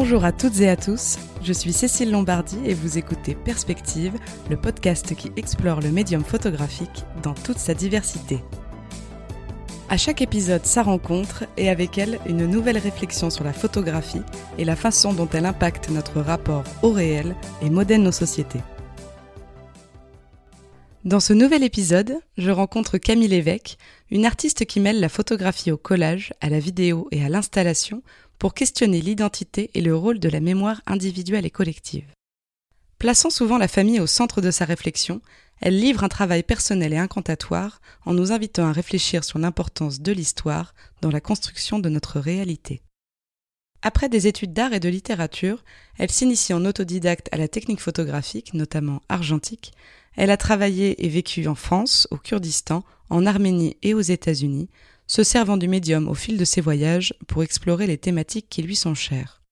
Bonjour à toutes et à tous, je suis Cécile Lombardi et vous écoutez Perspective, le podcast qui explore le médium photographique dans toute sa diversité. À chaque épisode, sa rencontre et avec elle une nouvelle réflexion sur la photographie et la façon dont elle impacte notre rapport au réel et modèle nos sociétés. Dans ce nouvel épisode, je rencontre Camille Lévesque, une artiste qui mêle la photographie au collage, à la vidéo et à l'installation pour questionner l'identité et le rôle de la mémoire individuelle et collective. Plaçant souvent la famille au centre de sa réflexion, elle livre un travail personnel et incantatoire en nous invitant à réfléchir sur l'importance de l'histoire dans la construction de notre réalité. Après des études d'art et de littérature, elle s'initie en autodidacte à la technique photographique, notamment argentique. Elle a travaillé et vécu en France, au Kurdistan, en Arménie et aux États-Unis, se servant du médium au fil de ses voyages pour explorer les thématiques qui lui sont chères.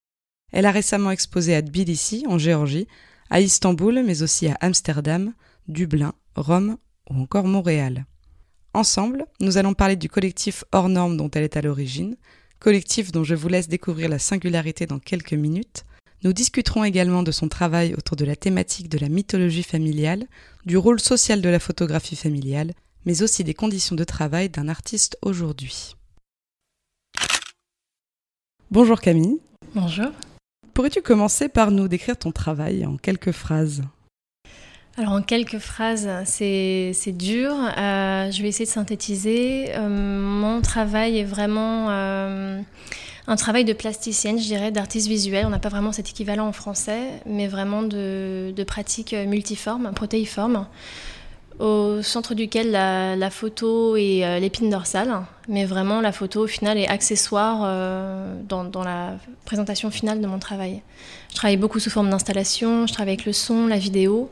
Elle a récemment exposé à Tbilissi, en Géorgie, à Istanbul, mais aussi à Amsterdam, Dublin, Rome ou encore Montréal. Ensemble, nous allons parler du collectif hors norme dont elle est à l'origine, collectif dont je vous laisse découvrir la singularité dans quelques minutes. Nous discuterons également de son travail autour de la thématique de la mythologie familiale, du rôle social de la photographie familiale mais aussi des conditions de travail d'un artiste aujourd'hui. Bonjour Camille. Bonjour. Pourrais-tu commencer par nous décrire ton travail en quelques phrases? Alors en quelques phrases, c'est dur. Euh, je vais essayer de synthétiser. Euh, mon travail est vraiment euh, un travail de plasticienne, je dirais, d'artiste visuel. On n'a pas vraiment cet équivalent en français, mais vraiment de, de pratique multiforme, protéiforme au centre duquel la, photo est euh, l'épine dorsale, mais vraiment la photo au final est accessoire euh, dans, la présentation finale de mon travail. Je travaille beaucoup sous forme d'installation, je travaille avec le son, la vidéo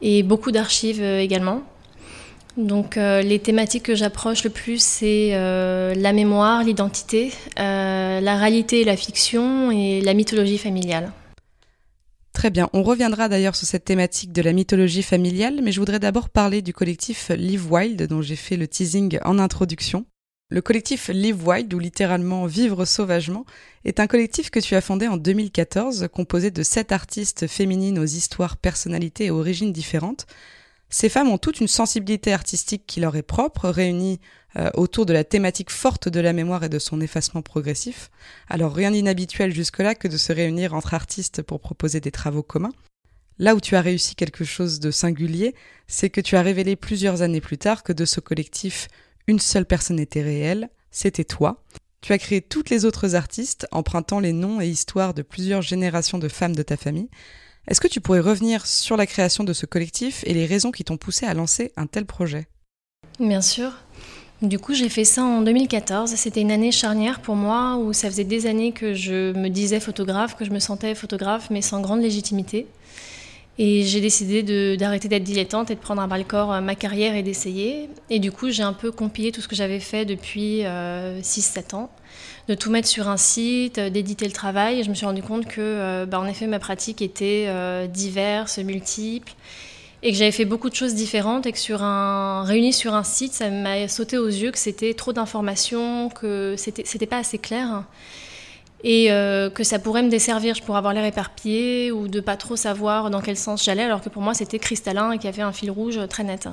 et beaucoup d'archives euh, également. Donc les thématiques que j'approche le plus, c'est la mémoire, l'identité, la réalité et la fiction et la mythologie familiale. Très bien, on reviendra d'ailleurs sur cette thématique de la mythologie familiale, mais je voudrais d'abord parler du collectif Live Wild dont j'ai fait le teasing en introduction. Le collectif Live Wild, ou littéralement Vivre sauvagement, est un collectif que tu as fondé en 2014, composé de sept artistes féminines aux histoires, personnalités et origines différentes. Ces femmes ont toute une sensibilité artistique qui leur est propre, réunie euh, autour de la thématique forte de la mémoire et de son effacement progressif. Alors rien d'inhabituel jusque-là que de se réunir entre artistes pour proposer des travaux communs. Là où tu as réussi quelque chose de singulier, c'est que tu as révélé plusieurs années plus tard que de ce collectif, une seule personne était réelle, c'était toi. Tu as créé toutes les autres artistes, empruntant les noms et histoires de plusieurs générations de femmes de ta famille. Est-ce que tu pourrais revenir sur la création de ce collectif et les raisons qui t'ont poussé à lancer un tel projet? Bien sûr. Du coup, j'ai fait ça en 2014. C'était une année charnière pour moi où ça faisait des années que je me disais photographe, que je me sentais photographe, mais sans grande légitimité. Et j'ai décidé d'arrêter d'être dilettante et de prendre à bras le corps euh, ma carrière et d'essayer. Et du coup, j'ai un peu compilé tout ce que j'avais fait depuis 6-7 euh, ans, de tout mettre sur un site, euh, d'éditer le travail. Et je me suis rendu compte que, bah, en effet, ma pratique était diverse, multiple et que j'avais fait beaucoup de choses différentes et que sur un réuni sur un site, ça m'a sauté aux yeux que c'était trop d'informations, que c'était pas assez clair et euh, que ça pourrait me desservir. Je pourrais avoir l'air éparpillé ou de pas trop savoir dans quel sens j'allais, alors que pour moi c'était cristallin et qu'il y avait un fil rouge très net.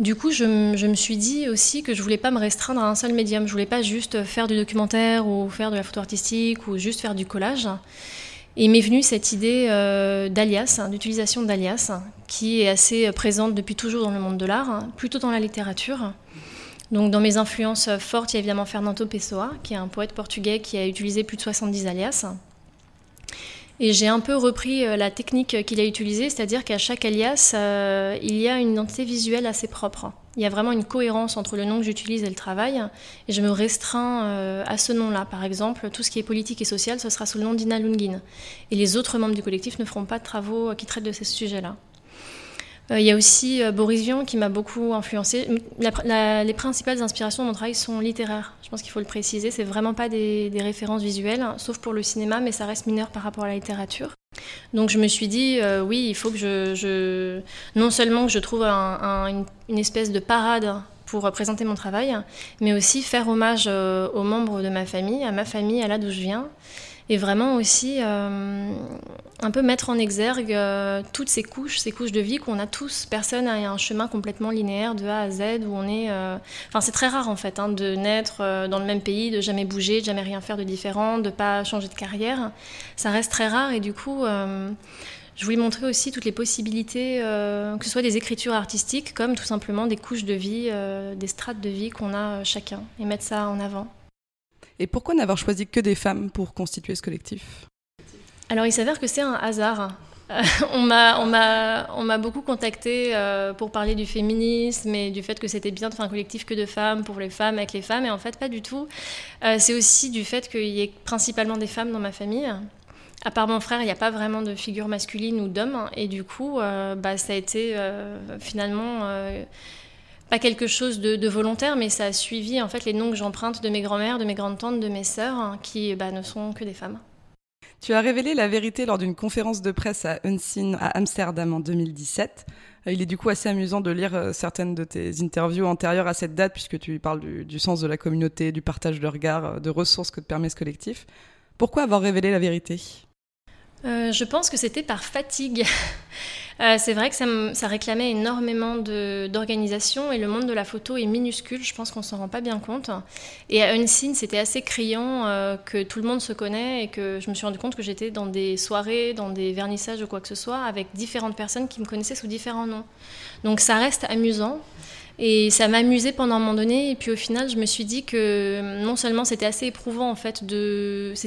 Du coup, je, me suis dit aussi que je voulais pas me restreindre à un seul médium. Je voulais pas juste faire du documentaire ou faire de la photo artistique ou juste faire du collage. Et m'est venu cette idée euh, d'alias, d'utilisation d'alias, qui est assez présente depuis toujours dans le monde de l'art, hein, plutôt dans la littérature. Donc dans mes influences fortes, il y a évidemment Fernando Pessoa, qui est un poète portugais qui a utilisé plus de 70 alias. Et j'ai un peu repris euh, la technique qu'il a utilisée, c'est-à-dire qu'à chaque alias, euh, il y a une identité visuelle assez propre. Il y a vraiment une cohérence entre le nom que j'utilise et le travail, et je me restreins euh, à ce nom-là. Par exemple, tout ce qui est politique et social, ce sera sous le nom d'Ina Lungin. Et les autres membres du collectif ne feront pas de travaux qui traitent de ces sujets-là. Euh, il y a aussi euh, Boris Vian qui m'a beaucoup influencé. les principales inspirations de mon travail sont littéraires. Je pense qu'il faut le préciser. C'est vraiment pas des, références visuelles, sauf pour le cinéma, mais ça reste mineur par rapport à la littérature. Donc je me suis dit, euh, oui, il faut que je, non seulement que je trouve une, espèce de parade pour présenter mon travail, mais aussi faire hommage aux membres de ma famille, à ma famille, à là d'où je viens, et vraiment aussi euh, un peu mettre en exergue euh, toutes ces couches, ces couches de vie qu'on a tous. Personne n'a un chemin complètement linéaire de A à Z où on est. Euh, enfin, c'est très rare en fait hein, de naître dans le même pays, de jamais bouger, de jamais rien faire de différent, de pas changer de carrière. Ça reste très rare et du coup. Je voulais montrer aussi toutes les possibilités, que ce soit des écritures artistiques, comme tout simplement des couches de vie, des strates de vie qu'on a chacun, et mettre ça en avant. Et pourquoi n'avoir choisi que des femmes pour constituer ce collectif? Alors il s'avère que c'est un hasard. on m'a beaucoup contacté euh, pour parler du féminisme et du fait que c'était bien de faire un collectif que de femmes pour les femmes avec les femmes et en fait pas du tout. Euh, c'est aussi du fait qu'il y ait principalement des femmes dans ma famille. À part mon frère, il n'y a pas vraiment de figure masculine ou d'homme et du coup euh, bah, ça a été finalement pas quelque chose de, volontaire, mais ça a suivi en fait les noms que j'emprunte de mes grand-mères, de mes grandes-tantes, de mes sœurs, hein, qui bah, ne sont que des femmes. Tu as révélé la vérité lors d'une conférence de presse à Unseen à Amsterdam en 2017. Euh, il est du coup assez amusant de lire euh, certaines de tes interviews antérieures à cette date, puisque tu parles du, sens de la communauté, du partage de regards, euh, de ressources que te permet ce collectif. Pourquoi avoir révélé la vérité? Je pense que c'était par fatigue. Euh, c'est vrai que ça, réclamait énormément d'organisation et le monde de la photo est minuscule, je pense qu'on s'en rend pas bien compte. Et à Unseen, c'était assez criant euh, que tout le monde se connaît et que je me suis rendu compte que j'étais dans des soirées, dans des vernissages ou quoi que ce soit avec différentes personnes qui me connaissaient sous différents noms. Donc ça reste amusant. Et ça m'amusait pendant un moment donné. Et puis au final, je me suis dit que non seulement c'était assez éprouvant, en fait,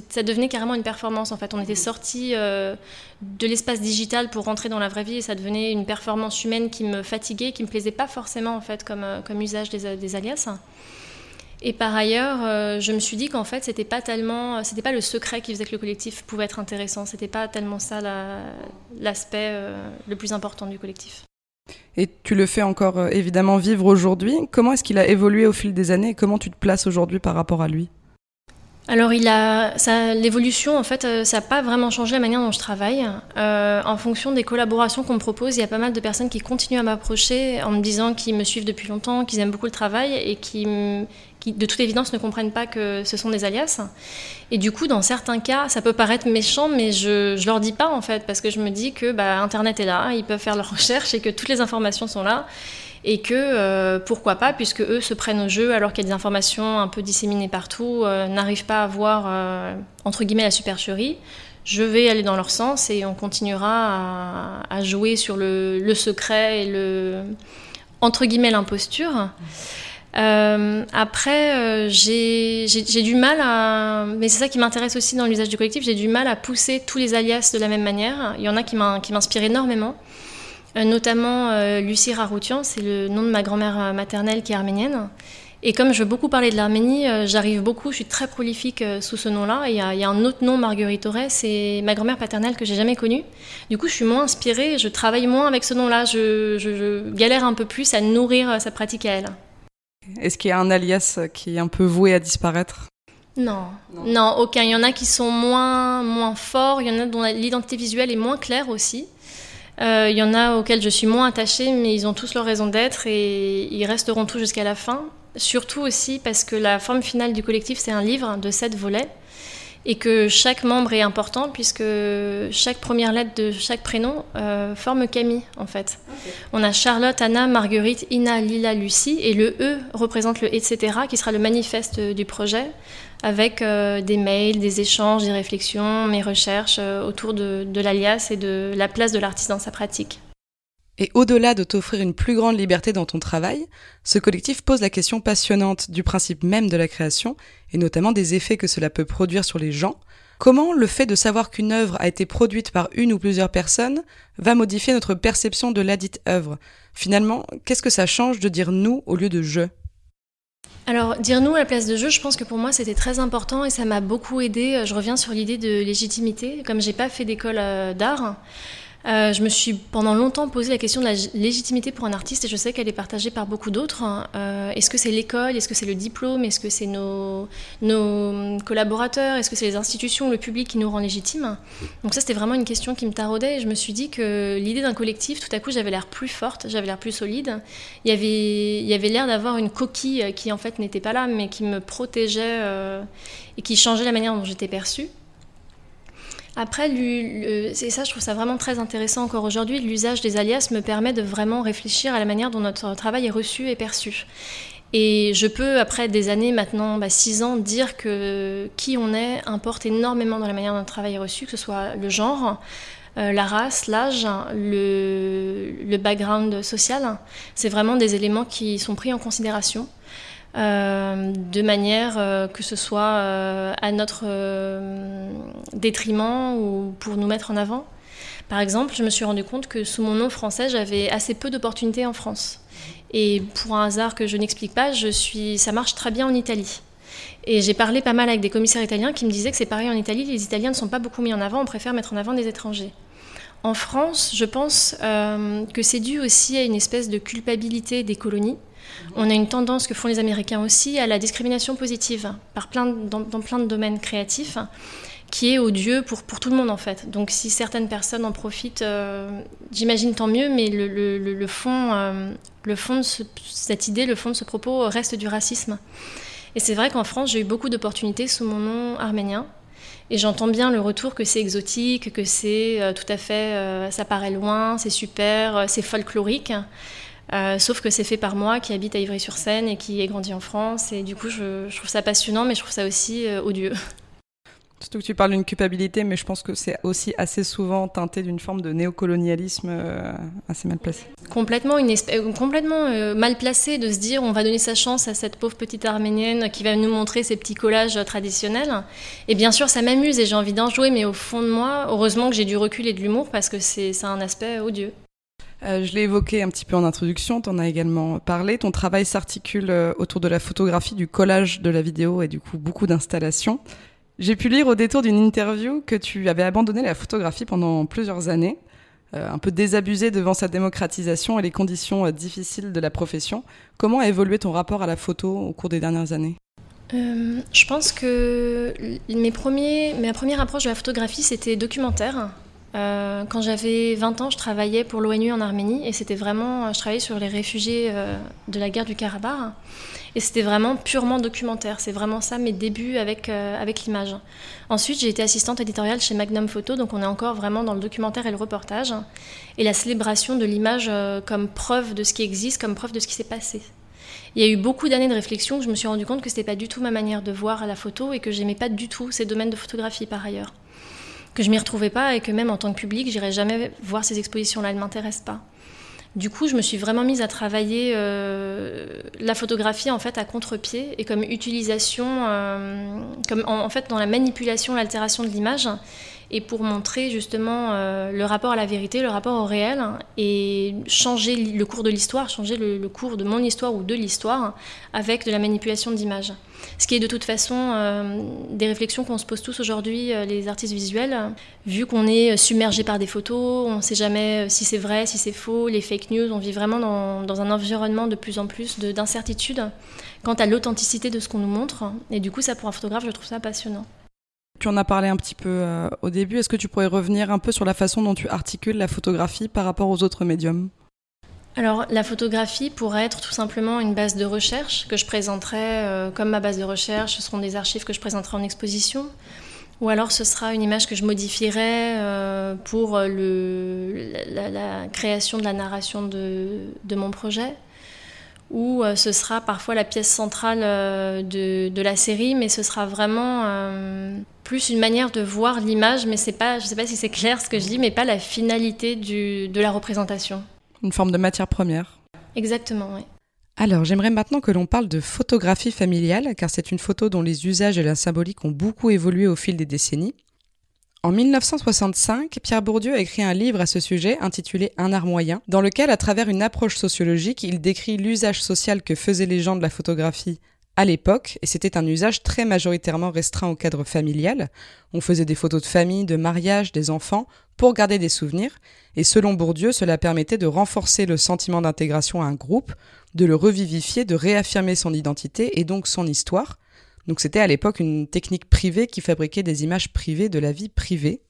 ça devenait carrément une performance. En fait, on était sorti euh, de l'espace digital pour rentrer dans la vraie vie et ça devenait une performance humaine qui me fatiguait, qui me plaisait pas forcément, en fait, comme, euh, usage des, alias. Et par ailleurs, euh, je me suis dit qu'en fait, c'était pas tellement, c'était pas le secret qui faisait que le collectif pouvait être intéressant. C'était pas tellement ça l'aspect le plus important du collectif. Et tu le fais encore euh, évidemment vivre aujourd'hui. Comment est-ce qu'il a évolué au fil des années et comment tu te places aujourd'hui par rapport à lui? Alors, il a, l'évolution, en fait, euh, ça n'a pas vraiment changé la manière dont je travaille. Euh, en fonction des collaborations qu'on me propose, il y a pas mal de personnes qui continuent à m'approcher en me disant qu'ils me suivent depuis longtemps, qu'ils aiment beaucoup le travail et qui, qui, de toute évidence, ne comprennent pas que ce sont des alias. Et du coup, dans certains cas, ça peut paraître méchant, mais je ne leur dis pas, en fait, parce que je me dis que bah, Internet est là, ils peuvent faire leurs recherches et que toutes les informations sont là et que euh, pourquoi pas, puisque eux se prennent au jeu alors qu'il y a des informations un peu disséminées partout, euh, n'arrivent pas à voir euh, entre guillemets la supercherie. Je vais aller dans leur sens et on continuera à, jouer sur le, secret et le entre guillemets l'imposture. Après, j'ai du mal à. Mais c'est ça qui m'intéresse aussi dans l'usage du collectif. J'ai du mal à pousser tous les alias de la même manière. Il y en a qui m'inspirent énormément. Euh, notamment euh, Lucie Raroutian, c'est le nom de ma grand-mère euh, maternelle qui est arménienne. Et comme je veux beaucoup parler de l'Arménie, j'arrive beaucoup, je suis très prolifique sous ce nom-là. Il y, a un autre nom, Marguerite Auré, c'est ma grand-mère paternelle que j'ai jamais connue. Du coup, je suis moins inspirée, je travaille moins avec ce nom-là, je, galère un peu plus à nourrir sa pratique à elle. Est-ce qu'il y a un alias qui est un peu voué à disparaître? Non. non, aucun. Il y en a qui sont moins, moins forts, il y en a dont l'identité visuelle est moins claire aussi. Euh, il y en a auxquels je suis moins attachée, mais ils ont tous leur raison d'être et ils resteront tous jusqu'à la fin. Surtout aussi parce que la forme finale du collectif, c'est un livre de sept volets et que chaque membre est important puisque chaque première lettre de chaque prénom euh, forme Camille en fait. On a Charlotte, Anna, Marguerite, Ina, Lila, Lucie et le E représente le etc qui sera le manifeste du projet avec euh, des mails, des échanges, des réflexions, mes recherches euh, autour de, de l'alias et de la place de l'artiste dans sa pratique. Et au-delà de t'offrir une plus grande liberté dans ton travail, ce collectif pose la question passionnante du principe même de la création, et notamment des effets que cela peut produire sur les gens. Comment le fait de savoir qu'une œuvre a été produite par une ou plusieurs personnes va modifier notre perception de ladite œuvre? Finalement, qu'est-ce que ça change de dire nous au lieu de je? Alors, dire nous à la place de jeu, je pense que pour moi c'était très important et ça m'a beaucoup aidé. Je reviens sur l'idée de légitimité. Comme j'ai pas fait d'école euh, d'art, euh, je me suis pendant longtemps posé la question de la légitimité pour un artiste et je sais qu'elle est partagée par beaucoup d'autres. Euh, est-ce que c'est l'école Est-ce que c'est le diplôme Est-ce que c'est nos, nos, collaborateurs Est-ce que c'est les institutions, le public qui nous rend légitimes? Donc ça, c'était vraiment une question qui me taraudait et je me suis dit que l'idée d'un collectif, tout à coup, j'avais l'air plus forte, j'avais l'air plus solide. Il y avait, il y avait l'air d'avoir une coquille qui en fait n'était pas là, mais qui me protégeait euh, et qui changeait la manière dont j'étais perçue. Après, c'est ça, je trouve ça vraiment très intéressant encore aujourd'hui. L'usage des alias me permet de vraiment réfléchir à la manière dont notre travail est reçu et perçu. Et je peux, après des années maintenant, bah, six ans, dire que qui on est importe énormément dans la manière dont notre travail est reçu, que ce soit le genre, euh, la race, l'âge, le, background social. C'est vraiment des éléments qui sont pris en considération. Euh, de manière euh, que ce soit euh, à notre détriment ou pour nous mettre en avant. Par exemple, je me suis rendu compte que sous mon nom français, j'avais assez peu d'opportunités en France. Et pour un hasard que je n'explique pas, ça marche très bien en Italie. Et j'ai parlé pas mal avec des commissaires italiens qui me disaient que c'est pareil en Italie, les Italiens ne sont pas beaucoup mis en avant, on préfère mettre en avant des étrangers. En France, je pense que c'est dû aussi à une espèce de culpabilité des colonies. On a une tendance que font les Américains aussi à la discrimination positive par plein, dans, plein de domaines créatifs qui est odieux pour, pour tout le monde en fait. Donc si certaines personnes en profitent, euh, j'imagine tant mieux, mais le, le, fond, euh, le fond de cette idée, le fond de ce propos reste du racisme. Et c'est vrai qu'en France, j'ai eu beaucoup d'opportunités sous mon nom arménien. Et j'entends bien le retour que c'est exotique, que c'est euh, tout à fait, ça paraît loin, c'est super, c'est folklorique. Euh, sauf que c'est fait par moi qui habite à Ivry-sur-Seine et qui ai grandi en France. Et du coup, je, trouve ça passionnant, mais je trouve ça aussi euh, odieux. Surtout que tu parles d'une culpabilité, mais je pense que c'est aussi assez souvent teinté d'une forme de néocolonialisme euh, assez mal placé. Complètement, une complètement mal placé de se dire on va donner sa chance à cette pauvre petite arménienne qui va nous montrer ses petits collages traditionnels. Et bien sûr, ça m'amuse et j'ai envie d'en jouer, mais au fond de moi, heureusement que j'ai du recul et de l'humour parce que c'est un aspect odieux. Euh, je l'ai évoqué un petit peu en introduction, tu en as également parlé. Ton travail s'articule euh, autour de la photographie, du collage de la vidéo et du coup beaucoup d'installations. J'ai pu lire au détour d'une interview que tu avais abandonné la photographie pendant plusieurs années, euh, un peu désabusé devant sa démocratisation et les conditions difficiles de la profession. Comment a évolué ton rapport à la photo au cours des dernières années? Je pense que mes premiers, ma première approche de la photographie, c'était documentaire. Euh, quand j'avais 20 ans, je travaillais pour l'ONU en Arménie et c'était vraiment, je travaillais sur les réfugiés euh, de la guerre du Karabakh et c'était vraiment purement documentaire. C'est vraiment ça mes débuts avec, euh, avec l'image. Ensuite, j'ai été assistante éditoriale chez Magnum Photo, donc on est encore vraiment dans le documentaire et le reportage et la célébration de l'image comme preuve de ce qui existe, comme preuve de ce qui s'est passé. Il y a eu beaucoup d'années de réflexion que je me suis rendu compte que c'était pas du tout ma manière de voir la photo et que j'aimais pas du tout ces domaines de photographie par ailleurs que je m'y retrouvais pas et que même en tant que public, j'irais jamais voir ces expositions-là, elles m'intéressent pas. Du coup, je me suis vraiment mise à travailler euh, la photographie en fait à contre-pied et comme utilisation, euh, comme en, fait dans la manipulation, l'altération de l'image et pour montrer justement euh, le rapport à la vérité, le rapport au réel, et changer le cours de l'histoire, changer le, cours de mon histoire ou de l'histoire avec de la manipulation d'images. Ce qui est de toute façon euh, des réflexions qu'on se pose tous aujourd'hui, euh, les artistes visuels, vu qu'on est submergé par des photos, on ne sait jamais si c'est vrai, si c'est faux, les fake news, on vit vraiment dans un environnement de plus en plus d'incertitude quant à l'authenticité de ce qu'on nous montre. Et du coup, ça pour un photographe, je trouve ça passionnant. Tu en as parlé un petit peu euh, au début. Est-ce que tu pourrais revenir un peu sur la façon dont tu articules la photographie par rapport aux autres médiums? Alors la photographie pourrait être tout simplement une base de recherche que je présenterai euh, comme ma base de recherche, ce seront des archives que je présenterai en exposition, ou alors ce sera une image que je modifierai euh, pour la, création de la narration de mon projet ou euh, ce sera parfois la pièce centrale euh, de, la série, mais ce sera vraiment euh, plus une manière de voir l'image, mais c'est pas, je ne sais pas si c'est clair ce que je dis, mais pas la finalité de la représentation. Une forme de matière première. Exactement, oui. Alors, j'aimerais maintenant que l'on parle de photographie familiale, car c'est une photo dont les usages et la symbolique ont beaucoup évolué au fil des décennies. En 1965, Pierre Bourdieu a écrit un livre à ce sujet intitulé Un art moyen, dans lequel, à travers une approche sociologique, il décrit l'usage social que faisaient les gens de la photographie à l'époque, et c'était un usage très majoritairement restreint au cadre familial. On faisait des photos de famille, de mariage, des enfants, pour garder des souvenirs, et selon Bourdieu, cela permettait de renforcer le sentiment d'intégration à un groupe, de le revivifier, de réaffirmer son identité et donc son histoire, donc c'était à l'époque une technique privée qui fabriquait des images privées de la vie privée.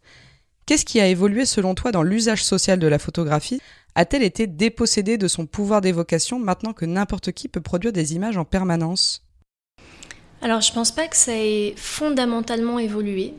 Qu'est-ce qui a évolué selon toi dans l'usage social de la photographie? A-t-elle été dépossédée de son pouvoir d'évocation maintenant que n'importe qui peut produire des images en permanence? Alors je pense pas que ça ait fondamentalement évolué.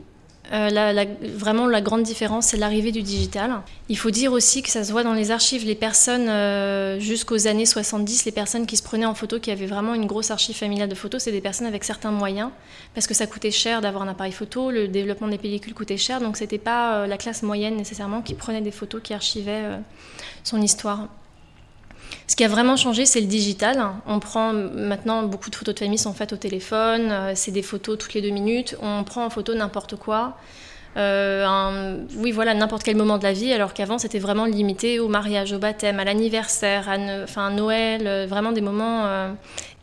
Euh, vraiment, la grande différence, c'est l'arrivée du digital. Il faut dire aussi que ça se voit dans les archives. Les personnes, euh, jusqu'aux années 70, les personnes qui se prenaient en photo, qui avaient vraiment une grosse archive familiale de photos, c'est des personnes avec certains moyens, parce que ça coûtait cher d'avoir un appareil photo, le développement des pellicules coûtait cher, donc c'était pas euh, la classe moyenne nécessairement qui prenait des photos, qui archivait son histoire. Ce qui a vraiment changé, c'est le digital. On prend maintenant beaucoup de photos de famille sont faites au téléphone. Euh, c'est des photos toutes les deux minutes. On prend en photo n'importe quoi. Euh, oui, voilà, n'importe quel moment de la vie, alors qu'avant c'était vraiment limité au mariage, au baptême, à l'anniversaire, à, Noël, euh, vraiment des moments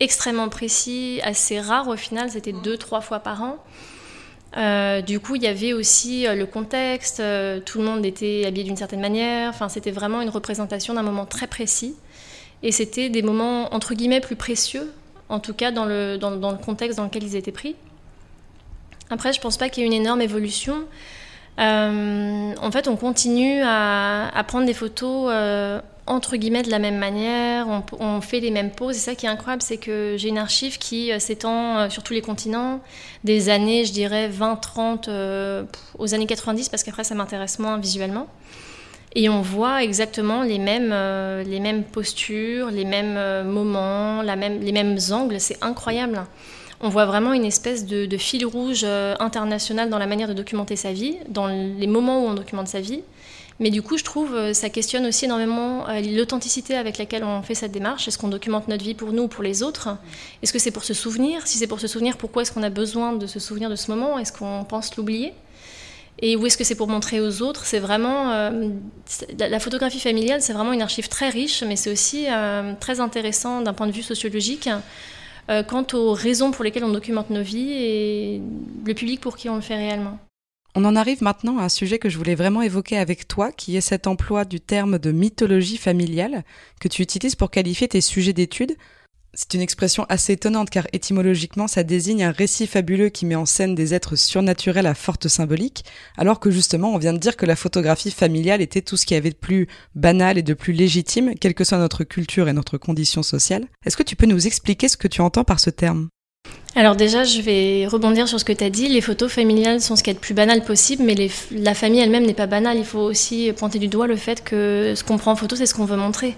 extrêmement précis, assez rares au final, c'était deux, trois fois par an. du coup, il y avait aussi le contexte, tout le monde était habillé d'une certaine manière, c'était vraiment une représentation d'un moment très précis. Et c'était des moments, entre guillemets, plus précieux, en tout cas dans le, dans, le contexte dans lequel ils étaient pris. Après, je pense pas qu'il y ait une énorme évolution. Euh, en fait, on continue à, prendre des photos euh, entre guillemets de la même manière, on, fait les mêmes poses. Et ça qui est incroyable, c'est que j'ai une archive qui euh, s'étend sur tous les continents, des années, je dirais 20, 30, aux années 90, parce qu'après ça m'intéresse moins visuellement. Et on voit exactement les mêmes, euh, les mêmes postures, les mêmes euh, moments, les mêmes angles. C'est incroyable. On voit vraiment une espèce de, fil rouge euh, international dans la manière de documenter sa vie, dans les moments où on documente sa vie. Mais du coup, je trouve, ça questionne aussi énormément l'authenticité avec laquelle on fait cette démarche. Est-ce qu'on documente notre vie pour nous ou pour les autres? Est-ce que c'est pour se souvenir? Si c'est pour se souvenir, pourquoi est-ce qu'on a besoin de se souvenir de ce moment? Est-ce qu'on pense l'oublier? Et où est-ce que c'est pour montrer aux autres? C'est vraiment euh, la photographie familiale, c'est vraiment une archive très riche, mais c'est aussi euh, très intéressant d'un point de vue sociologique euh, quant aux raisons pour lesquelles on documente nos vies et le public pour qui on le fait réellement. On en arrive maintenant à un sujet que je voulais vraiment évoquer avec toi, qui est cet emploi du terme de mythologie familiale que tu utilises pour qualifier tes sujets d'études. C'est une expression assez étonnante car étymologiquement ça désigne un récit fabuleux qui met en scène des êtres surnaturels à forte symbolique, alors que justement on vient de dire que la photographie familiale était tout ce qui avait de plus banal et de plus légitime, quelle que soit notre culture et notre condition sociale. Est-ce que tu peux nous expliquer ce que tu entends par ce terme? Alors déjà, je vais rebondir sur ce que tu as dit. Les photos familiales sont ce qui est le plus banal possible, mais la famille elle-même n'est pas banale. Il faut aussi pointer du doigt le fait que ce qu'on prend en photo, c'est ce qu'on veut montrer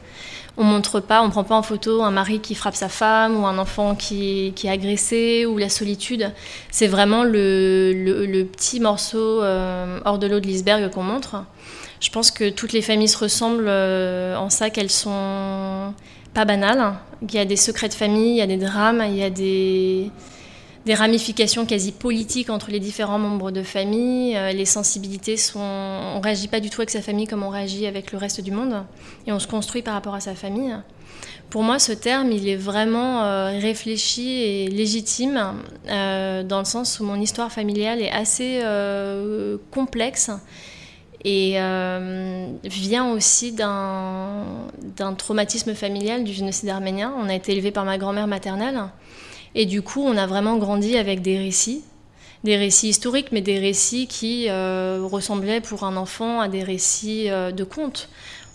on montre pas, on prend pas en photo un mari qui frappe sa femme ou un enfant qui, est agressé ou la solitude. C'est vraiment le, petit morceau euh, hors de l'eau de l'iceberg qu'on montre. Je pense que toutes les familles se ressemblent euh, en ça qu'elles sont pas banales. Il y a des secrets de famille, il y a des drames, il y a des des ramifications quasi politiques entre les différents membres de famille. Euh, les sensibilités sont. On réagit pas du tout avec sa famille comme on réagit avec le reste du monde. Et on se construit par rapport à sa famille. Pour moi, ce terme, il est vraiment euh, réfléchi et légitime, euh, dans le sens où mon histoire familiale est assez complexe et vient aussi d'un traumatisme familial du génocide arménien. On a été élevé par ma grand-mère maternelle. Et du coup, on a vraiment grandi avec des récits, des récits historiques, mais des récits qui euh, ressemblaient pour un enfant à des récits euh, de contes.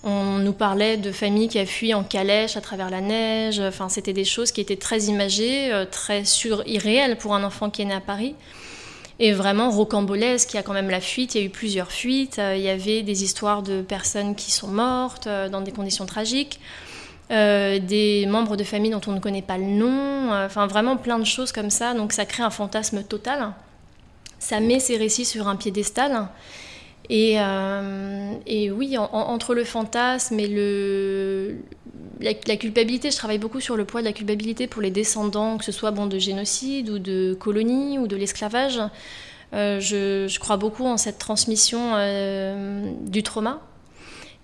On nous parlait de familles qui a fui en calèche à travers la neige. Enfin, c'était des choses qui étaient très imagées, euh, très sur irréelles pour un enfant qui est né à Paris. Et vraiment rocambolesque, il y a quand même la fuite, il y a eu plusieurs fuites, il y avait des histoires de personnes qui sont mortes dans des conditions tragiques. Euh, des membres de famille dont on ne connaît pas le nom, euh, enfin vraiment plein de choses comme ça. Donc ça crée un fantasme total. Ça met ces récits sur un piédestal. Euh, et oui, entre le fantasme et le, la, culpabilité, je travaille beaucoup sur le poids de la culpabilité pour les descendants, que ce soit bon, de génocide ou de colonie ou de l'esclavage. je, je, crois beaucoup en cette transmission du trauma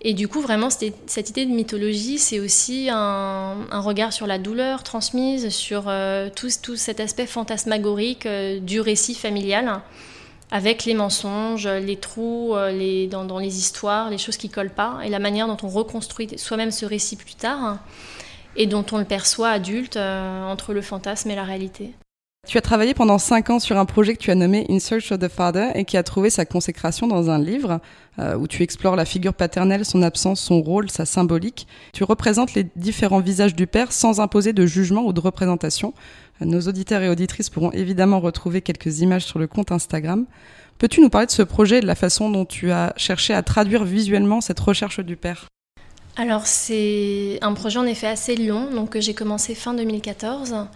et du coup, vraiment, cette idée de mythologie, c'est aussi un, regard sur la douleur transmise, sur euh, tout, cet aspect fantasmagorique euh, du récit familial, avec les mensonges, les trous euh, les, dans, dans, les histoires, les choses qui collent pas, et la manière dont on reconstruit soi-même ce récit plus tard, et dont on le perçoit adulte entre le fantasme et la réalité. Tu as travaillé pendant cinq ans sur un projet que tu as nommé In Search of the Father et qui a trouvé sa consécration dans un livre euh, où tu explores la figure paternelle, son absence, son rôle, sa symbolique. Tu représentes les différents visages du père sans imposer de jugement ou de représentation. Nos auditeurs et auditrices pourront évidemment retrouver quelques images sur le compte Instagram. Peux-tu nous parler de ce projet et de la façon dont tu as cherché à traduire visuellement cette recherche du père? Alors c'est un projet en effet assez long, donc que j'ai commencé fin 2014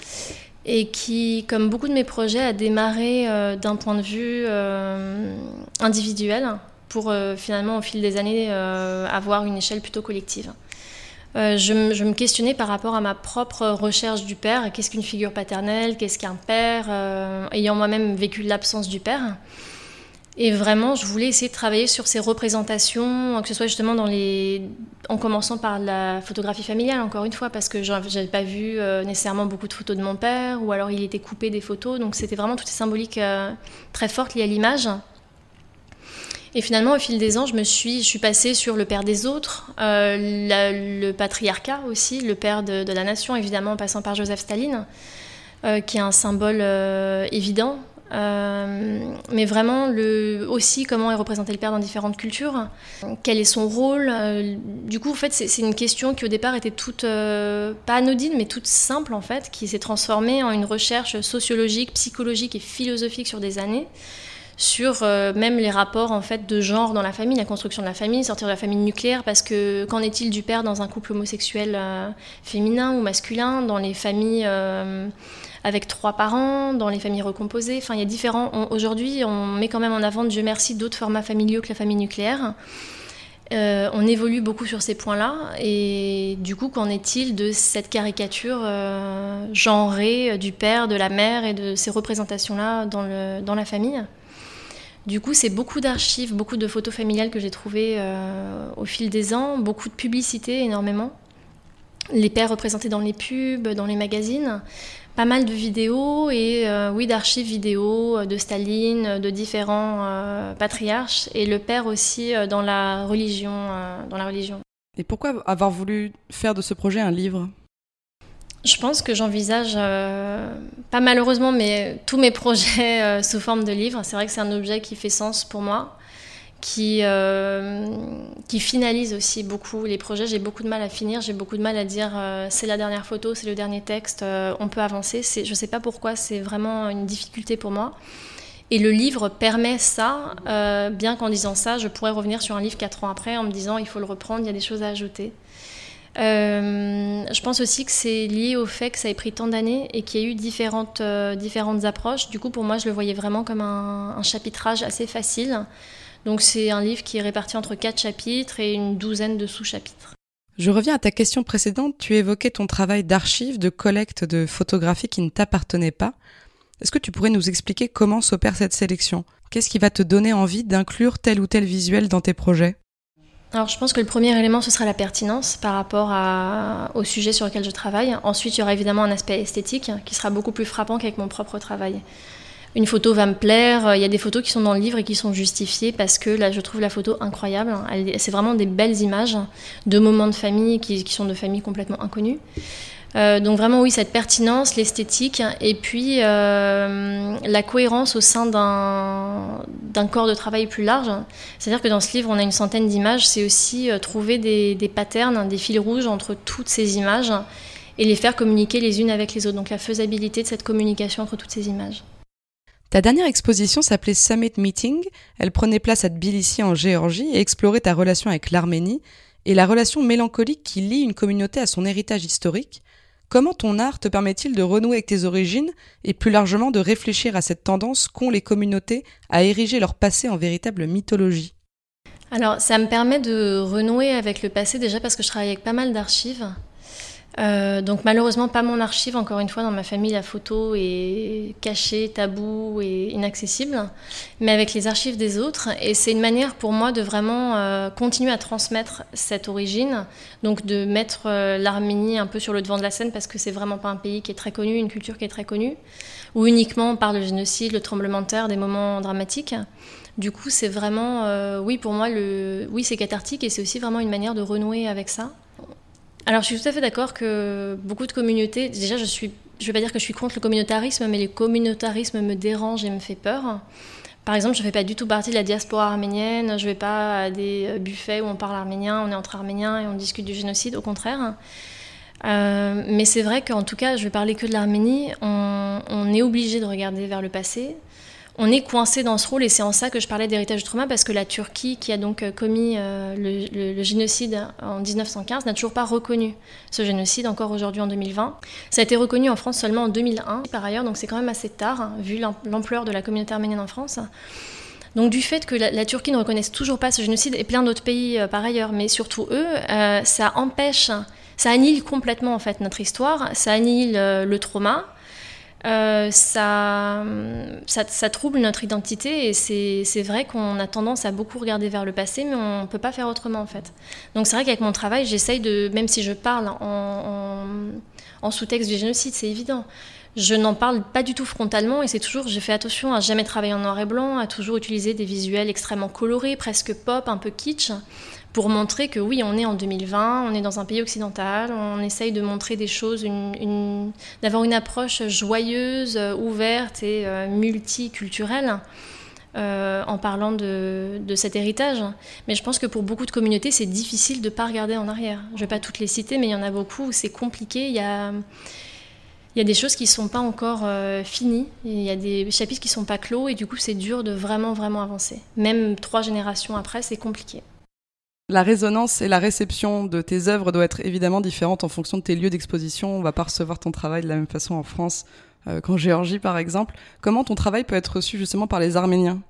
et qui, comme beaucoup de mes projets, a démarré euh, d'un point de vue euh, individuel pour euh, finalement au fil des années avoir une échelle plutôt collective. Je, je, me questionnais par rapport à ma propre recherche du père. Qu'est-ce qu'une figure paternelle? Qu'est-ce qu'un père Ayant moi-même vécu l'absence du père? Et vraiment, je voulais essayer de travailler sur ces représentations, que ce soit justement en commençant par la photographie familiale, encore une fois, parce que je n'avais pas vu euh, nécessairement beaucoup de photos de mon père, ou alors il était coupé des photos, donc c'était vraiment toutes ces symboliques euh, très fortes liées à l'image. Et finalement, au fil des ans, je me suis, je suis passée sur le père des autres, euh, le patriarcat aussi, le père de, la nation, évidemment, en passant par Joseph Staline, qui est un symbole évident euh, mais vraiment aussi comment est représenté le père dans différentes cultures, quel est son rôle. Euh, du coup, en fait, c'est une question qui au départ était toute, euh, pas anodine, mais toute simple en fait, qui s'est transformée en une recherche sociologique, psychologique et philosophique sur des années sur même les rapports en fait de genre dans la famille, la construction de la famille, sortir de la famille nucléaire, parce que qu'en est-il du père dans un couple homosexuel féminin ou masculin, dans les familles avec trois parents, dans les familles recomposées? Enfin, il y a différents. Aujourd'hui, on met quand même en avant, Dieu merci, d'autres formats familiaux que la famille nucléaire. Euh, on évolue beaucoup sur ces points-là. Et du coup, qu'en est-il de cette caricature euh, genrée du père, de la mère et de ces représentations-là dans la famille? Du coup, c'est beaucoup d'archives, beaucoup de photos familiales que j'ai trouvées euh, au fil des ans, beaucoup de publicités, énormément. Les pères représentés dans les pubs, dans les magazines, pas mal de vidéos et euh, oui d'archives vidéo euh, de Staline, de différents patriarches et le père aussi dans la religion. Et pourquoi avoir voulu faire de ce projet un livre? Je pense que j'envisage, pas malheureusement, mais tous mes projets sous forme de livre. C'est vrai que c'est un objet qui fait sens pour moi qui, euh, qui finalise aussi beaucoup les projets. J'ai beaucoup de mal à finir, j'ai beaucoup de mal à dire euh, c'est la dernière photo, c'est le dernier texte, euh, on peut avancer. Je ne sais pas pourquoi, c'est vraiment une difficulté pour moi. Et le livre permet ça, bien qu'en disant ça, je pourrais revenir sur un livre quatre ans après en me disant il faut le reprendre, il y a des choses à ajouter. Je pense aussi que c'est lié au fait que ça ait pris tant d'années et qu'il y a eu différentes, différentes approches. Du coup, pour moi, je le voyais vraiment comme un, chapitrage assez facile. Donc c'est un livre qui est réparti entre quatre chapitres et une douzaine de sous-chapitres. Je reviens à ta question précédente. Tu évoquais ton travail d'archive, de collecte de photographies qui ne t'appartenaient pas. Est-ce que tu pourrais nous expliquer comment s'opère cette sélection? Qu'est-ce qui va te donner envie d'inclure tel ou tel visuel dans tes projets? Alors je pense que le premier élément, ce sera la pertinence par rapport au sujet sur lequel je travaille. Ensuite, il y aura évidemment un aspect esthétique qui sera beaucoup plus frappant qu'avec mon propre travail une photo va me plaire. Il y a des photos qui sont dans le livre et qui sont justifiées parce que là, je trouve la photo incroyable. C'est vraiment des belles images de moments de famille qui, sont de familles complètement inconnues. Euh, donc vraiment oui, cette pertinence, l'esthétique et puis euh, la cohérence au sein d'un corps de travail plus large. C'est-à-dire que dans ce livre, on a une centaine d'images. C'est aussi euh, trouver des, des patterns, des fils rouges entre toutes ces images et les faire communiquer les unes avec les autres. Donc la faisabilité de cette communication entre toutes ces images. Ta dernière exposition s'appelait Summit Meeting. Elle prenait place à Tbilissi en Géorgie et explorait ta relation avec l'Arménie et la relation mélancolique qui lie une communauté à son héritage historique. Comment ton art te permet-il de renouer avec tes origines et plus largement de réfléchir à cette tendance qu'ont les communautés à ériger leur passé en véritable mythologie? Alors, ça me permet de renouer avec le passé déjà parce que je travaille avec pas mal d'archives euh, donc malheureusement pas mon archive, encore une fois dans ma famille la photo est cachée, tabou et inaccessible, mais avec les archives des autres. Et c'est une manière pour moi de vraiment euh, continuer à transmettre cette origine, donc de mettre euh, l'Arménie un peu sur le devant de la scène parce que c'est vraiment pas un pays qui est très connu, une culture qui est très connue, où uniquement on parle de génocide, le tremblement de terre, des moments dramatiques. Du coup, c'est vraiment, oui, pour moi, le, oui, c'est cathartique et c'est aussi vraiment une manière de renouer avec ça. Alors, je suis tout à fait d'accord que beaucoup de communautés, déjà, je suis, je vais pas dire que je suis contre le communautarisme, mais le communautarisme me dérange et me fait peur. Par exemple, je ne fais pas du tout partie de la diaspora arménienne, je ne vais pas à des buffets où on parle arménien, on est entre arméniens et on discute du génocide, au contraire. mais c'est vrai qu'en tout cas, je vais parler que de l'Arménie, on est obligé de regarder vers le passé on est coincé dans ce rôle et c'est en ça que je parlais d'héritage du trauma parce que la Turquie, qui a donc euh, commis euh, le, génocide en 1915, n'a toujours pas reconnu ce génocide encore aujourd'hui en 2020. Ça a été reconnu en France seulement en 2001 par ailleurs, donc c'est quand même assez tard hein, vu l'ampleur de la communauté arménienne en France. Donc du fait que la, Turquie ne reconnaisse toujours pas ce génocide et plein d'autres pays euh, par ailleurs, mais surtout eux, ça empêche, ça annihile complètement en fait notre histoire, ça annihile le trauma. Euh, ça, trouble notre identité et c'est vrai qu'on a tendance à beaucoup regarder vers le passé, mais on ne peut pas faire autrement en fait. Donc c'est vrai qu'avec mon travail, j'essaye de, même si je parle en, en, sous-texte du génocide, c'est évident, je n'en parle pas du tout frontalement et c'est toujours, j'ai fait attention à jamais travailler en noir et blanc, à toujours utiliser des visuels extrêmement colorés, presque pop, un peu kitsch, pour montrer que oui, on est en 2020, on est dans un pays occidental, on essaye de montrer des choses, d'avoir une approche joyeuse, euh, ouverte et euh, multiculturelle. Euh, en parlant de, cet héritage. Mais je pense que pour beaucoup de communautés, c'est difficile de ne pas regarder en arrière. Je ne vais pas toutes les citer, mais il y en a beaucoup où c'est compliqué. Il y a, des choses qui ne sont pas encore finies. Il y a des chapitres qui ne sont pas clos et du coup, c'est dur de vraiment, vraiment avancer. Même trois générations après, c'est compliqué. La résonance et la réception de tes œuvres doit être évidemment différente en fonction de tes lieux d'exposition. On va pas recevoir ton travail de la même façon en France euh, qu'en Géorgie, par exemple. Comment ton travail peut être reçu justement par les Arméniens?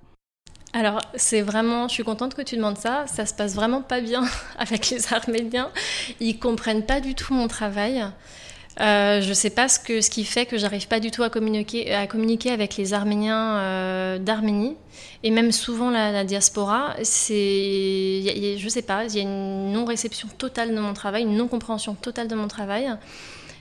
Alors, c'est vraiment, je suis contente que tu demandes ça. Ça se passe vraiment pas bien avec les Arméniens. Ils comprennent pas du tout mon travail. Euh, je ne sais pas ce, qui fait que j'arrive pas du tout à communiquer, à avec les Arméniens euh, d'Arménie et même souvent la, diaspora. C'est, je sais pas, il y a une non-réception totale de mon travail, une non-compréhension totale de mon travail.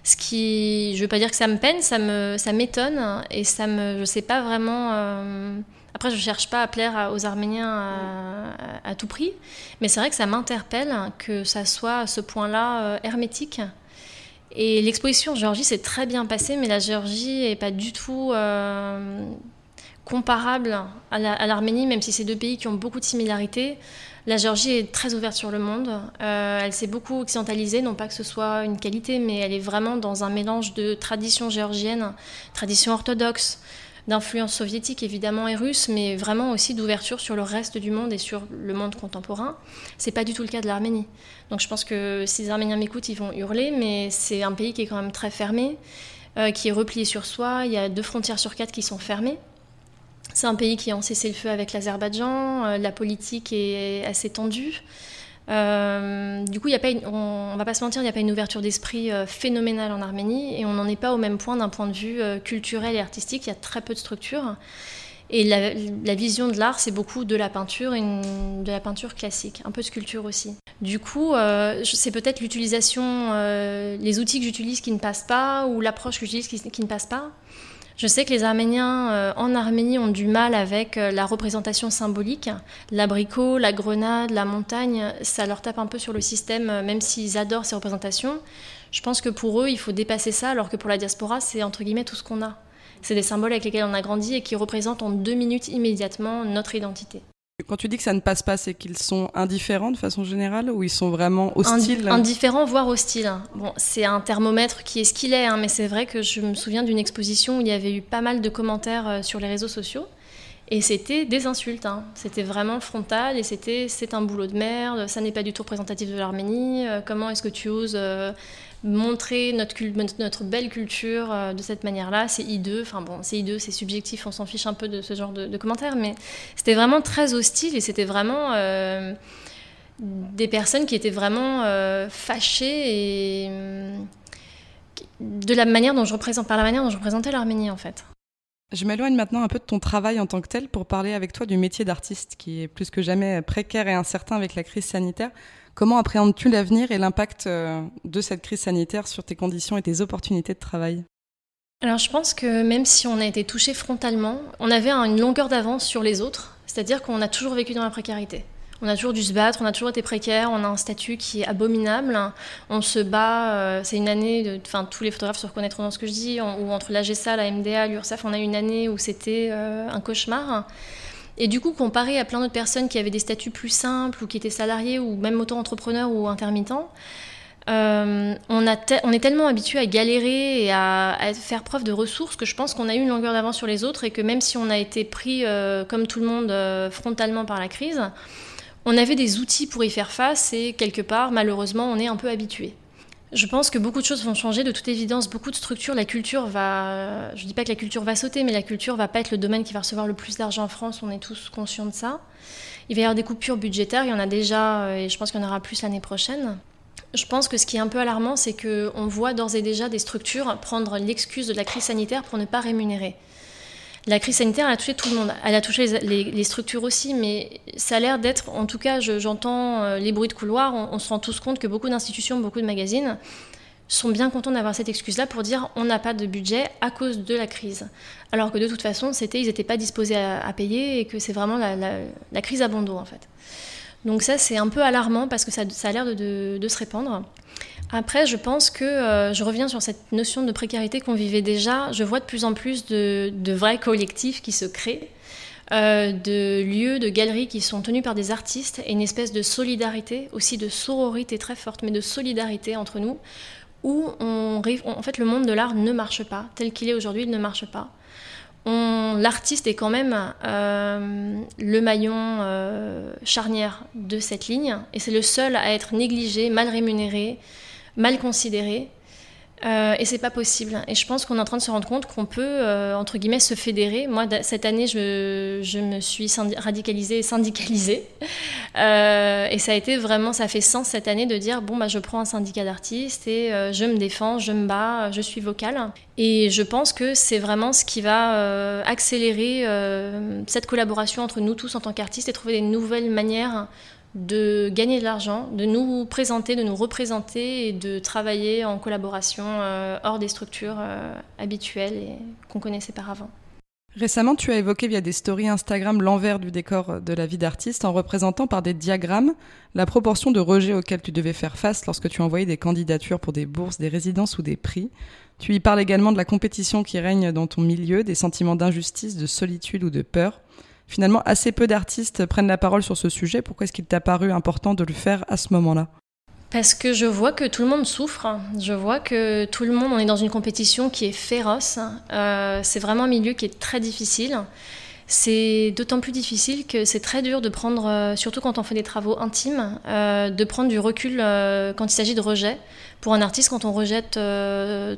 Ce qui, je veux pas dire que ça me peine, ça m'étonne et ça me, je sais pas vraiment. Euh, après, je cherche pas à plaire aux Arméniens à, tout prix, mais c'est vrai que ça m'interpelle que ça soit à ce point-là hermétique et l'exposition en Géorgie s'est très bien passée, mais la Géorgie n'est pas du tout euh, comparable à l'Arménie, même si c'est deux pays qui ont beaucoup de similarités. La Géorgie est très ouverte sur le monde. Euh, elle s'est beaucoup occidentalisée, non pas que ce soit une qualité, mais elle est vraiment dans un mélange de tradition géorgienne, tradition orthodoxe, d'influence soviétique évidemment et russe, mais vraiment aussi d'ouverture sur le reste du monde et sur le monde contemporain. C'est pas du tout le cas de l'Arménie. Donc je pense que si les Arméniens m'écoutent, ils vont hurler, mais c'est un pays qui est quand même très fermé, euh, qui est replié sur soi. Il y a deux frontières sur quatre qui sont fermées. C'est un pays qui a cessé le feu avec l'Azerbaïdjan. Euh, la politique est assez tendue. Euh, du coup, y a pas on, ne va pas se mentir, il n'y a pas une ouverture d'esprit euh, phénoménale en Arménie et on n'en est pas au même point d'un point de vue euh, culturel et artistique. Il y a très peu de structures. Et la, vision de l'art, c'est beaucoup de la peinture, de la peinture classique, un peu de sculpture aussi. Du coup, c'est peut-être l'utilisation, les outils que j'utilise qui ne passent pas, ou l'approche que j'utilise qui, ne passe pas. Je sais que les Arméniens euh, en Arménie ont du mal avec euh, la représentation symbolique. L'abricot, la grenade, la montagne, ça leur tape un peu sur le système, euh, même s'ils adorent ces représentations. Je pense que pour eux, il faut dépasser ça, alors que pour la diaspora, c'est entre guillemets tout ce qu'on a. C'est des symboles avec lesquels on a grandi et qui représentent en deux minutes immédiatement notre identité. Quand tu dis que ça ne passe pas, c'est qu'ils sont indifférents de façon générale ou ils sont vraiment hostiles? Indifférents, voire hostiles. Bon, c'est un thermomètre qui est ce qu'il est, hein, mais c'est vrai que je me souviens d'une exposition où il y avait eu pas mal de commentaires euh, sur les réseaux sociaux. Et c'était des insultes, hein. c'était vraiment frontal et c'était c'est un boulot de merde, ça n'est pas du tout représentatif de l'Arménie, euh, comment est-ce que tu oses euh, montrer notre, belle culture euh, de cette manière-là. C'est hideux, enfin bon, c'est hideux, c'est subjectif, on s'en fiche un peu de ce genre de, commentaires, mais c'était vraiment très hostile et c'était vraiment euh, des personnes qui étaient vraiment euh, fâchées et de la manière dont je par la manière dont je représentais l'Arménie en fait. Je m'éloigne maintenant un peu de ton travail en tant que tel pour parler avec toi du métier d'artiste qui est plus que jamais précaire et incertain avec la crise sanitaire. Comment appréhendes-tu l'avenir et l'impact euh, de cette crise sanitaire sur tes conditions et tes opportunités de travail? Alors je pense que même si on a été touché frontalement, on avait une longueur d'avance sur les autres, c'est-à-dire qu'on a toujours vécu dans la précarité. On a toujours dû se battre, on a toujours été précaire, on a un statut qui est abominable. On se bat, euh, c'est une année, enfin tous les photographes se reconnaîtront dans ce que je dis, ou entre l'AGSA, la MDA, l'URSAF, on a une année où c'était euh, un cauchemar. Et du coup, comparé à plein d'autres personnes qui avaient des statuts plus simples ou qui étaient salariés ou même auto-entrepreneurs ou intermittents, on, est tellement habitué à galérer et à, faire preuve de ressources que je pense qu'on a eu une longueur d'avance sur les autres et que même si on a été pris, comme tout le monde, frontalement par la crise, on avait des outils pour y faire face et quelque part, malheureusement, on est un peu habitué. Je pense que beaucoup de choses vont changer. De toute évidence, beaucoup de structures, la culture va. Je ne dis pas que la culture va sauter, mais la culture va pas être le domaine qui va recevoir le plus d'argent en France. On est tous conscients de ça. Il va y avoir des coupures budgétaires. Il y en a déjà, euh, et je pense qu'il y en aura plus l'année prochaine. Je pense que ce qui est un peu alarmant, c'est qu'on voit d'ores et déjà des structures prendre l'excuse de la crise sanitaire pour ne pas rémunérer. La crise sanitaire, a touché tout le monde. Elle a touché les, structures aussi, mais ça a l'air d'être, en tout cas, j'entends euh, les bruits de couloir, on, se rend tous compte que beaucoup d'institutions, beaucoup de magazines sont bien contents d'avoir cette excuse-là pour dire on n'a pas de budget à cause de la crise. Alors que de toute façon, c'était, ils n'étaient pas disposés à, payer et que c'est vraiment la, crise à bon dos, en fait. Donc ça, c'est un peu alarmant parce que ça, a l'air de, se répandre. Après, je pense que euh, je reviens sur cette notion de précarité qu'on vivait déjà. Je vois de plus en plus de, vrais collectifs qui se créent, euh, de lieux, de galeries qui sont tenus par des artistes et une espèce de solidarité, aussi de sororité très forte, mais de solidarité entre nous, où on, en fait le monde de l'art ne marche pas. Tel qu'il est aujourd'hui, il ne marche pas. L'artiste est quand même euh, le maillon charnière de cette ligne et c'est le seul à être négligé, mal rémunéré, mal considéré. Euh, et c'est pas possible. Et je pense qu'on est en train de se rendre compte qu'on peut, euh, entre guillemets, se fédérer. Moi, cette année, je, je me suis radicalisée et syndicalisée. Euh, et ça a été vraiment, ça fait sens cette année de dire bon, bah, je prends un syndicat d'artistes et euh, je me défends, je me bats, je suis vocale. Et je pense que c'est vraiment ce qui va accélérer cette collaboration entre nous tous en tant qu'artistes et trouver des nouvelles manières de gagner de l'argent, de nous présenter, de nous représenter et de travailler en collaboration euh, hors des structures euh, habituelles et qu'on connaissait par avant. Récemment, tu as évoqué via des stories Instagram l'envers du décor de la vie d'artiste en représentant par des diagrammes la proportion de rejets auxquels tu devais faire face lorsque tu envoyais des candidatures pour des bourses, des résidences ou des prix. Tu y parles également de la compétition qui règne dans ton milieu, des sentiments d'injustice, de solitude ou de peur. Finalement, assez peu d'artistes prennent la parole sur ce sujet. Pourquoi est-ce qu'il t'a paru important de le faire à ce moment-là? Parce que je vois que tout le monde souffre, je vois que tout le monde, on est dans une compétition qui est féroce, euh, c'est vraiment un milieu qui est très difficile. C'est d'autant plus difficile que c'est très dur de prendre, euh, surtout quand on fait des travaux intimes, euh, de prendre du recul quand il s'agit de rejet. Pour un artiste, quand on rejette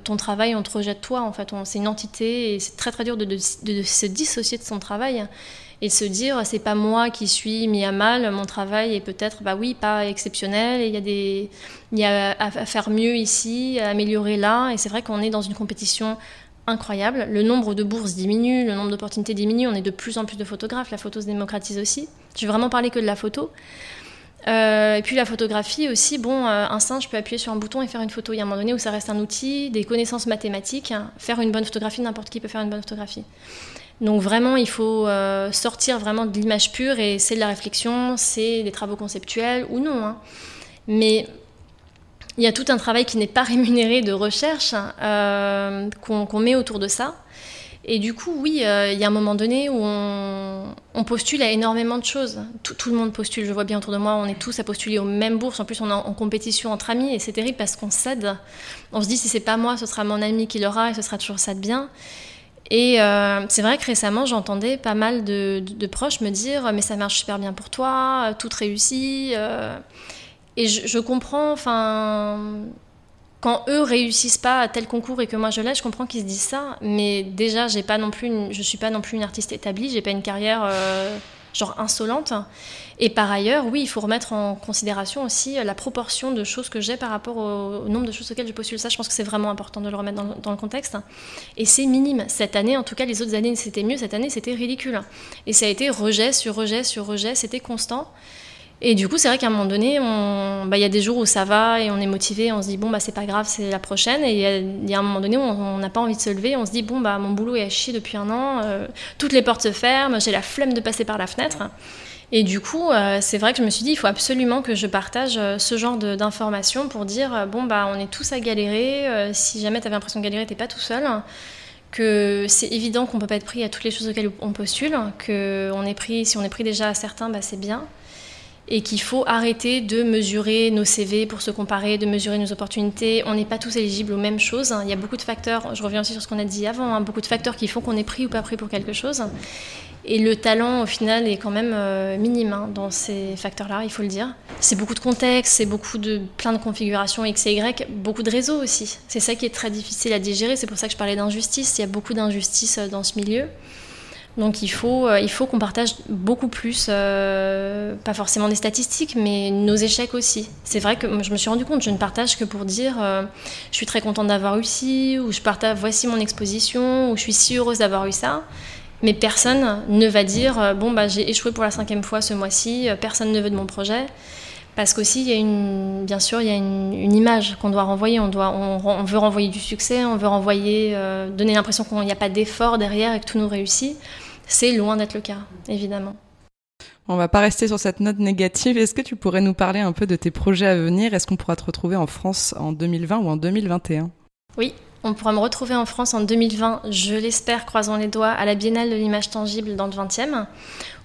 ton travail, on te rejette toi. En fait, c'est une entité et c'est très très dur de, de, se dissocier de son travail et se dire c'est pas moi qui suis mis à mal, mon travail est peut-être bah oui pas exceptionnel, il y a des il y a à, faire mieux ici, à améliorer là et c'est vrai qu'on est dans une compétition incroyable. Le nombre de bourses diminue, le nombre d'opportunités diminue, on est de plus en plus de photographes, la photo se démocratise aussi. Je vais vraiment parler que de la photo. Euh, et puis la photographie aussi, bon, euh, un singe peut appuyer sur un bouton et faire une photo. Il y a un moment donné où ça reste un outil, des connaissances mathématiques. Faire une bonne photographie, n'importe qui peut faire une bonne photographie. Donc vraiment, il faut euh, sortir vraiment de l'image pure et c'est de la réflexion, c'est des travaux conceptuels ou non. Hein. Mais il y a tout un travail qui n'est pas rémunéré de recherche euh, qu'on met autour de ça. Et du coup, oui, euh, il y a un moment donné où on, postule à énormément de choses. Tout, le monde postule, je vois bien autour de moi, on est tous à postuler aux mêmes bourses. En plus, on est en, compétition entre amis et c'est terrible parce qu'on cède. On se dit, si c'est pas moi, ce sera mon ami qui l'aura et ce sera toujours ça de bien. Et euh, c'est vrai que récemment, j'entendais pas mal de, proches me dire Mais ça marche super bien pour toi, tout réussit. Euh. et je, comprends, enfin, quand eux réussissent pas à tel concours et que moi je l'ai, je comprends qu'ils se disent ça. Mais déjà, j'ai pas non plus je suis pas non plus une artiste établie, j'ai pas une carrière. Euh, genre insolente. Et par ailleurs, oui, il faut remettre en considération aussi la proportion de choses que j'ai par rapport au, nombre de choses auxquelles je postule. Ça, je pense que c'est vraiment important de le remettre dans, le contexte. Et c'est minime. Cette année, en tout cas, les autres années, c'était mieux. Cette année, c'était ridicule. Et ça a été rejet sur rejet sur rejet. C'était constant. Et du coup, c'est vrai qu'à un moment donné, bah, il y a des jours où ça va et on est motivé, on se dit bon bah c'est pas grave, c'est la prochaine. Et il y, a un moment donné où on n'a pas envie de se lever, on se dit bon bah mon boulot est à chier depuis un an, euh, toutes les portes se ferment, j'ai la flemme de passer par la fenêtre. Et du coup, euh, c'est vrai que je me suis dit il faut absolument que je partage euh, ce genre d'informations pour dire bon on est tous à galérer. si jamais tu avais l'impression de galérer, t'es pas tout seul que c'est évident qu'on peut pas être pris à toutes les choses auxquelles on postule, que on est pris, si on est pris déjà à certains, c'est bien, et qu'il faut arrêter de mesurer nos CV pour se comparer, de mesurer nos opportunités. On n'est pas tous éligibles aux mêmes choses. Il y a beaucoup de facteurs, je reviens aussi sur ce qu'on a dit avant, hein, beaucoup de facteurs qui font qu'on est pris ou pas pris pour quelque chose. Et le talent, au final, est quand même euh, minime hein, dans ces facteurs-là, il faut le dire. C'est beaucoup de contexte, c'est beaucoup de plein de configurations X et Y, beaucoup de réseaux aussi. C'est ça qui est très difficile à digérer. C'est pour ça que je parlais d'injustice. Il y a beaucoup d'injustice euh, dans ce milieu. Donc il faut, euh, il faut qu'on partage beaucoup plus, pas forcément des statistiques, mais nos échecs aussi. C'est vrai que je me suis rendu compte, je ne partage que pour dire je suis très contente d'avoir réussi, ou je partage voici mon exposition, ou je suis si heureuse d'avoir eu ça mais personne ne va dire euh, bon bah j'ai échoué pour la cinquième fois ce mois-ci, euh, personne ne veut de mon projet. Parce qu'aussi, il y a une, bien sûr, il y a une, image qu'on doit renvoyer. On, doit, on, veut renvoyer du succès, on veut renvoyer, euh, donner l'impression qu'il n'y a pas d'effort derrière et que tout nous réussit. C'est loin d'être le cas, évidemment. On va pas rester sur cette note négative. Est-ce que tu pourrais nous parler un peu de tes projets à venir? Est-ce qu'on pourra te retrouver en France en 2020 ou en 2021 Oui, on pourra me retrouver en France en 2020, je l'espère, croisons les doigts, à la Biennale de l'image tangible dans le 20e,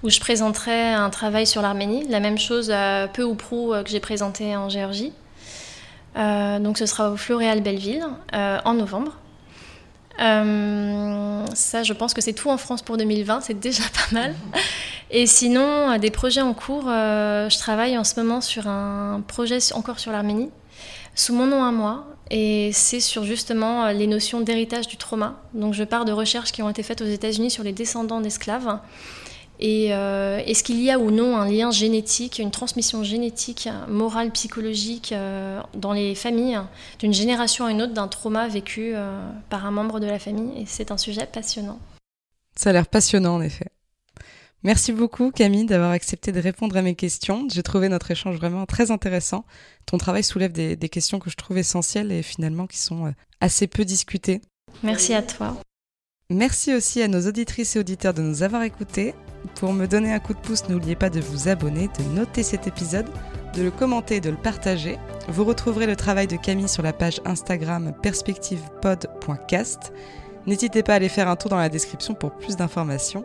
où je présenterai un travail sur l'Arménie, la même chose euh, peu ou prou euh, que j'ai présenté en Géorgie. Euh, donc ce sera au Floréal Belleville en novembre. ça, je pense que c'est tout en France pour 2020, c'est déjà pas mal. Et sinon, des projets en cours, je travaille en ce moment sur un projet encore sur l'Arménie, sous mon nom à moi, et c'est sur justement euh, les notions d'héritage du trauma. Donc je pars de recherches qui ont été faites aux États-Unis sur les descendants d'esclaves. Et euh, est-ce qu'il y a ou non un lien génétique, une transmission génétique, morale, psychologique euh, dans les familles d'une génération à une autre d'un trauma vécu par un membre de la famille? Et c'est un sujet passionnant. Ça a l'air passionnant en effet. Merci beaucoup Camille d'avoir accepté de répondre à mes questions. J'ai trouvé notre échange vraiment très intéressant. Ton travail soulève des, questions que je trouve essentielles et finalement qui sont euh, assez peu discutées. Merci à toi. Merci aussi à nos auditrices et auditeurs de nous avoir écoutés. Pour me donner un coup de pouce, n'oubliez pas de vous abonner, de noter cet épisode, de le commenter et de le partager. Vous retrouverez le travail de Camille sur la page Instagram perspectivepod.cast. N'hésitez pas à aller faire un tour dans la description pour plus d'informations.